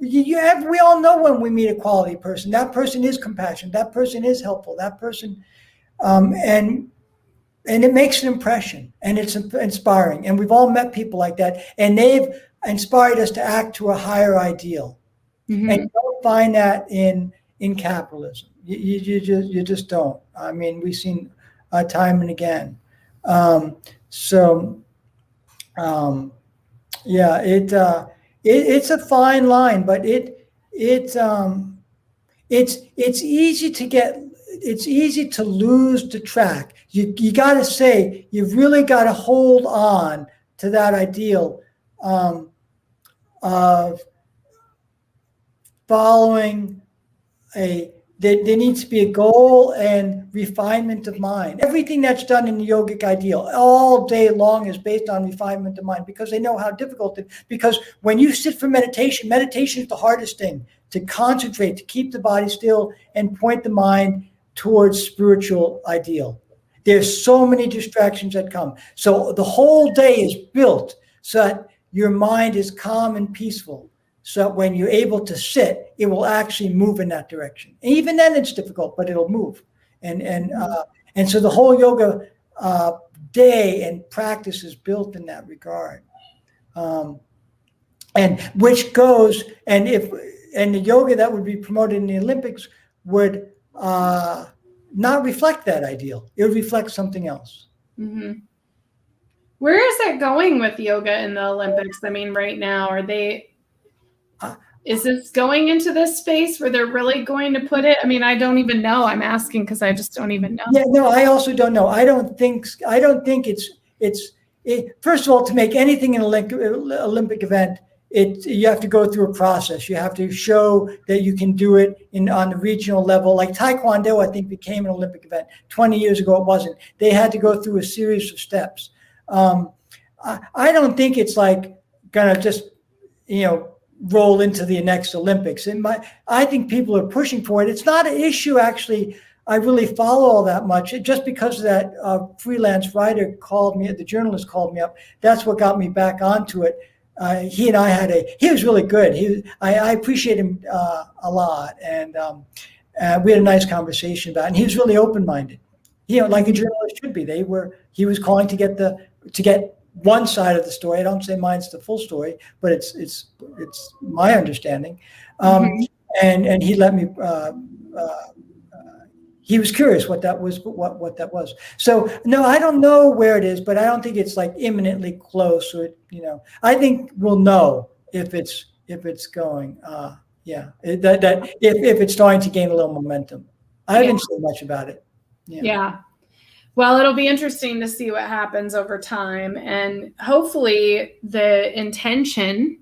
you have we all know when we meet a quality person. That person is compassionate. That person is helpful. That person um, and and it makes an impression and it's inspiring. And we've all met people like that and they've inspired us to act to a higher ideal. Mm-hmm. and you don't find that in in capitalism. You, you, you, just you just don't. I mean we've seen uh, time and again. Um, so, um, yeah, it, uh, it, it's a fine line, but it it um, it's it's easy to get it's easy to lose the track. You you got to say you've really got to hold on to that ideal um, of following a there, there needs to be a goal and refinement of mind. Everything that's done in the yogic ideal all day long is based on refinement of mind because they know how difficult it because when you sit for meditation, meditation is the hardest thing to concentrate, to keep the body still and point the mind towards spiritual ideal. There's so many distractions that come. So the whole day is built so that your mind is calm and peaceful so when you're able to sit, it will actually move in that direction. And even then, it's difficult, but it'll move. And and mm-hmm. uh, and so the whole yoga uh, day and practice is built in that regard. Um, and which goes and if and the yoga that would be promoted in the Olympics would uh, not reflect that ideal. It would reflect something else. Mm-hmm. Where is it going with yoga in the Olympics? I mean, right now, are they is this going into this space where they're really going to put it? I mean, I don't even know. I'm asking because I just don't even know. Yeah, no, I also don't know. I don't think I don't think it's it's it, first of all to make anything an Olympic, Olympic event. It you have to go through a process. You have to show that you can do it in on the regional level. Like Taekwondo, I think became an Olympic event. Twenty years ago, it wasn't. They had to go through a series of steps. Um, I, I don't think it's like gonna just you know roll into the next Olympics. And my, I think people are pushing for it. It's not an issue, actually. I really follow all that much. just because that uh, freelance writer called me, the journalist called me up. That's what got me back onto it. Uh, he and I had a. He was really good. He, I, I appreciate him uh, a lot, and um, uh, we had a nice conversation about. It. And he was really open minded. You know, like a journalist should be. They were. He was calling to get the to get one side of the story. I don't say mine's the full story, but it's it's it's my understanding. Um, mm-hmm. And and he let me. Uh, uh, he was curious what that was, what what that was. So no, I don't know where it is, but I don't think it's like imminently close. Or you know, I think we'll know if it's if it's going. Uh, yeah, that that if if it's starting to gain a little momentum. I haven't yeah. seen much about it. Yeah. yeah. Well, it'll be interesting to see what happens over time, and hopefully the intention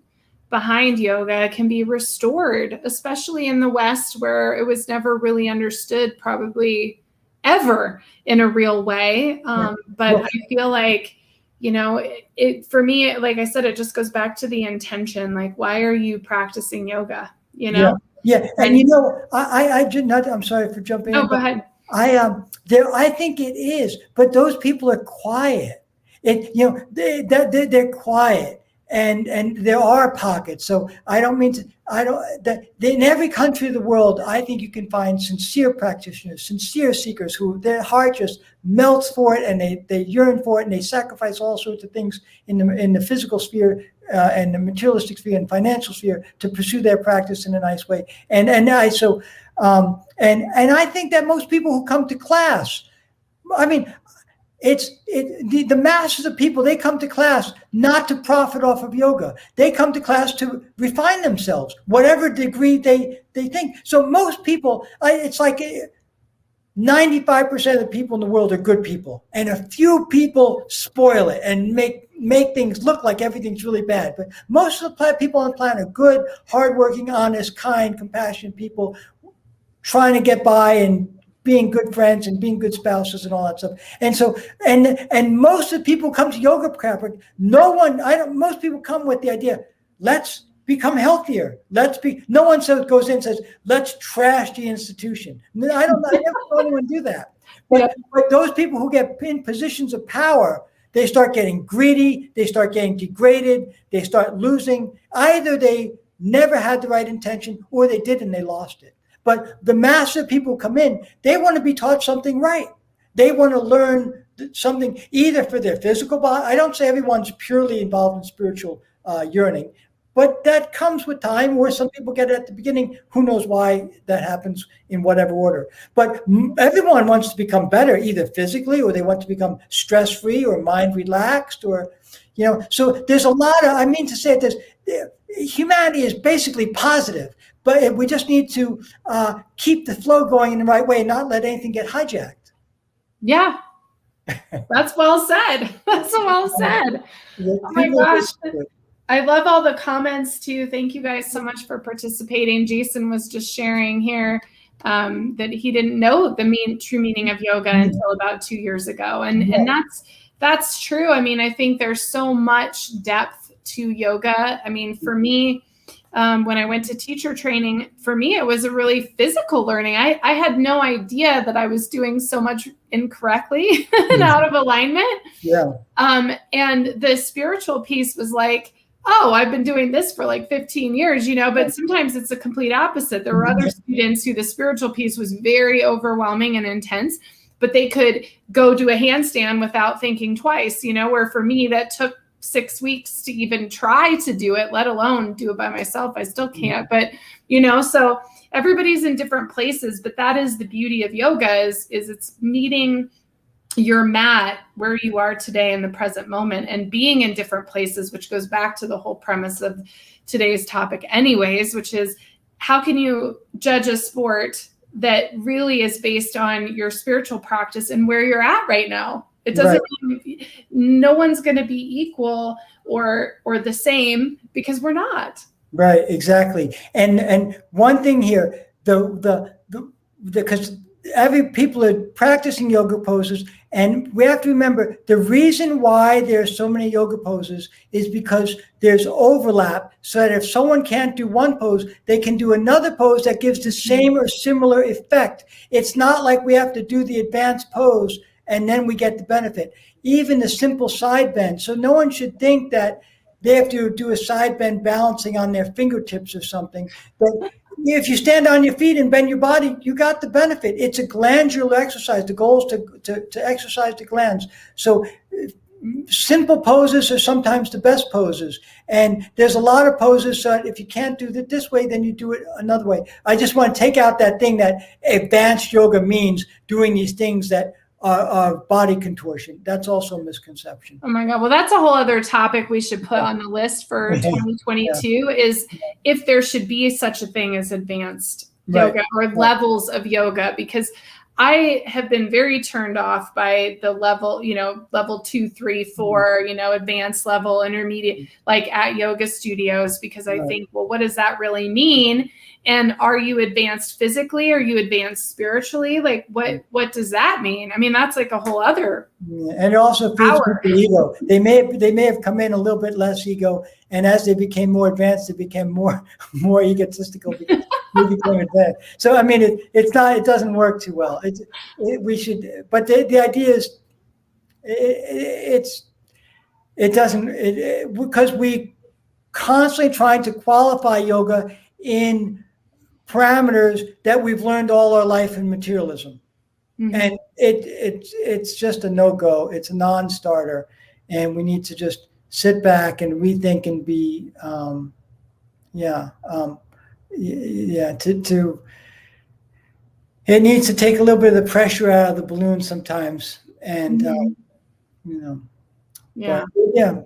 behind yoga can be restored, especially in the West where it was never really understood, probably ever in a real way. Um, but well, I feel like, you know, it, it, for me, like I said, it just goes back to the intention. Like, why are you practicing yoga? You know? Yeah. yeah. And, and you know, I, I, I did not, I'm sorry for jumping. Oh, in, go ahead. I, um, there, I think it is, but those people are quiet. It, you know, they, they, they're quiet and and there are pockets. So I don't mean to. I don't. That in every country of the world, I think you can find sincere practitioners, sincere seekers who their heart just melts for it, and they they yearn for it, and they sacrifice all sorts of things in the in the physical sphere. Uh, and the materialistic sphere and financial sphere to pursue their practice in a nice way, and and I so um, and and I think that most people who come to class, I mean, it's it, the, the masses of people, they come to class not to profit off of yoga. They come to class to refine themselves, whatever degree they, they think. So most people, it's like 95% eh, of the people in the world are good people. And a few people spoil it and make make things look like everything's really bad. But most of the people on the planet are good, hardworking, honest, kind, compassionate people trying to get by and being good friends and being good spouses and all that stuff. And so, and and most of the people come to yoga practice. No one, I don't. Most people come with the idea, let's become healthier. Let's be. No one says goes in and says, let's trash the institution. I don't. Know, I never saw anyone do that. But, yeah. but those people who get in positions of power, they start getting greedy. They start getting degraded. They start losing. Either they never had the right intention, or they did and they lost it. But the mass of people come in, they want to be taught something right. They want to learn something either for their physical body. I don't say everyone's purely involved in spiritual uh, yearning, but that comes with time, or some people get it at the beginning. Who knows why that happens in whatever order? But everyone wants to become better, either physically or they want to become stress free or mind relaxed, or, you know, so there's a lot of, I mean to say this humanity is basically positive but we just need to uh, keep the flow going in the right way and not let anything get hijacked. Yeah, that's well said. That's well said. oh my gosh. I love all the comments too. Thank you guys so much for participating. Jason was just sharing here um, that he didn't know the mean true meaning of yoga mm-hmm. until about two years ago, and and that's that's true. I mean, I think there's so much depth to yoga. I mean, for me, um, when I went to teacher training, for me, it was a really physical learning. I, I had no idea that I was doing so much incorrectly and out of alignment. Yeah. Um, and the spiritual piece was like, oh, I've been doing this for like 15 years, you know, but sometimes it's a complete opposite. There were other mm-hmm. students who the spiritual piece was very overwhelming and intense, but they could go do a handstand without thinking twice, you know, where for me, that took six weeks to even try to do it, let alone do it by myself. I still can't. But you know, so everybody's in different places, but that is the beauty of yoga is is it's meeting your mat where you are today in the present moment and being in different places, which goes back to the whole premise of today's topic, anyways, which is how can you judge a sport that really is based on your spiritual practice and where you're at right now it doesn't right. mean no one's going to be equal or or the same because we're not. Right, exactly. And and one thing here, the the the because every people are practicing yoga poses and we have to remember the reason why there's so many yoga poses is because there's overlap so that if someone can't do one pose they can do another pose that gives the same or similar effect it's not like we have to do the advanced pose and then we get the benefit. Even the simple side bend. So no one should think that they have to do a side bend balancing on their fingertips or something. But if you stand on your feet and bend your body, you got the benefit. It's a glandular exercise. The goal is to, to, to exercise the glands. So simple poses are sometimes the best poses. And there's a lot of poses. So if you can't do it this way, then you do it another way. I just want to take out that thing that advanced yoga means doing these things that are body contortion. That's also a misconception. Oh my God. Well, that's a whole other topic we should put on the list for 2022 yeah. is if there should be such a thing as advanced right. yoga or right. levels of yoga, because I have been very turned off by the level, you know, level two, three, four, mm-hmm. you know, advanced level, intermediate, like at yoga studios, because I right. think, well, what does that really mean? And are you advanced physically? Are you advanced spiritually? Like, what what does that mean? I mean, that's like a whole other. Yeah. And it also feeds people ego. They may have, they may have come in a little bit less ego, and as they became more advanced, they became more more egotistical. Because became advanced. So I mean, it, it's not. It doesn't work too well. It's it, we should. But the, the idea is, it, it's it doesn't it, because we constantly trying to qualify yoga in parameters that we've learned all our life in materialism. Mm-hmm. And it, it it's just a no-go. It's a non-starter. And we need to just sit back and rethink and be um, yeah. Um, yeah, to, to it needs to take a little bit of the pressure out of the balloon sometimes. And mm-hmm. um, you know. Yeah. But, yeah.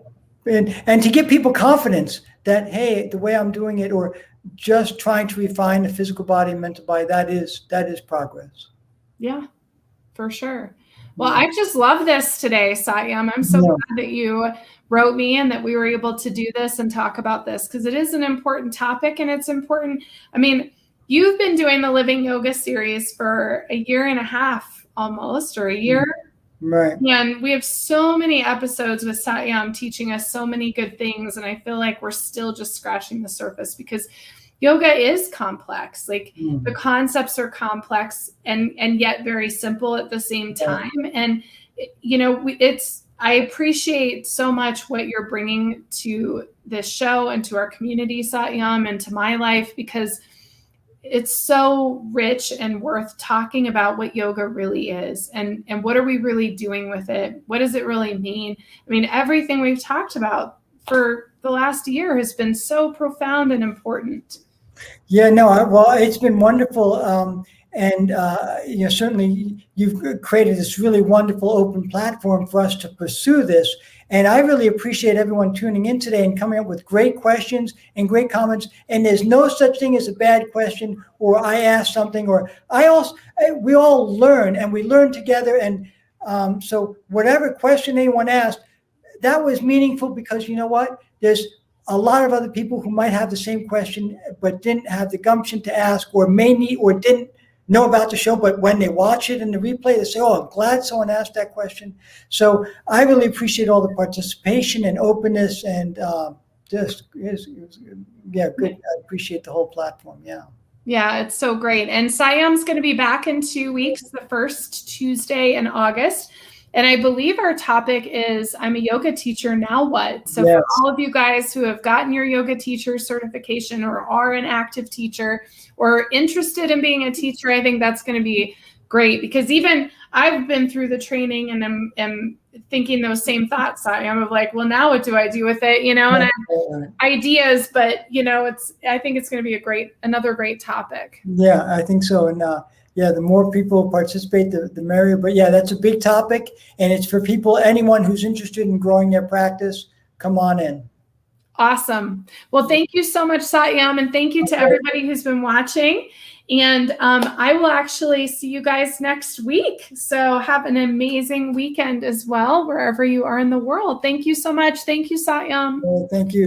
And and to give people confidence that hey, the way I'm doing it or just trying to refine the physical body and mental body that is that is progress yeah for sure well i just love this today satyam i'm so yeah. glad that you wrote me and that we were able to do this and talk about this because it is an important topic and it's important i mean you've been doing the living yoga series for a year and a half almost or a year mm, Right. And we have so many episodes with Satyam teaching us so many good things. And I feel like we're still just scratching the surface because yoga is complex. Like mm. the concepts are complex and and yet very simple at the same time. Yeah. And you know, it's I appreciate so much what you're bringing to this show and to our community, Satyam, and to my life because – it's so rich and worth talking about what yoga really is and and what are we really doing with it what does it really mean i mean everything we've talked about for the last year has been so profound and important yeah no well it's been wonderful um, and uh, you know certainly you've created this really wonderful open platform for us to pursue this and I really appreciate everyone tuning in today and coming up with great questions and great comments. And there's no such thing as a bad question or I ask something or I also, we all learn and we learn together. And um, so whatever question anyone asked, that was meaningful because you know what? There's a lot of other people who might have the same question but didn't have the gumption to ask or may need or didn't know about the show, but when they watch it in the replay, they say, "Oh, I'm glad someone asked that question." So I really appreciate all the participation and openness, and uh, just yeah, good. I appreciate the whole platform. Yeah. Yeah, it's so great. And Satyam's going to be back in two weeks, the first Tuesday in August. And I believe our topic is I'm a yoga teacher, now what? So, yes. for all of you guys who have gotten your yoga teacher certification or are an active teacher or interested in being a teacher, I think that's going to be great because even I've been through the training and am, am thinking those same thoughts. I am of like, well, now what do I do with it? You know, and I have ideas, but you know, it's I think it's going to be a great another great topic. Yeah, I think so. And uh, yeah, the more people participate, the, the merrier. But yeah, that's a big topic, and it's for people, anyone who's interested in growing their practice. Come on in. Awesome. Well, thank you so much, Satyam, and thank you to everybody who's been watching. And um, I will actually see you guys next week. So have an amazing weekend as well, wherever you are in the world. Thank you so much. Thank you, Satyam. thank you.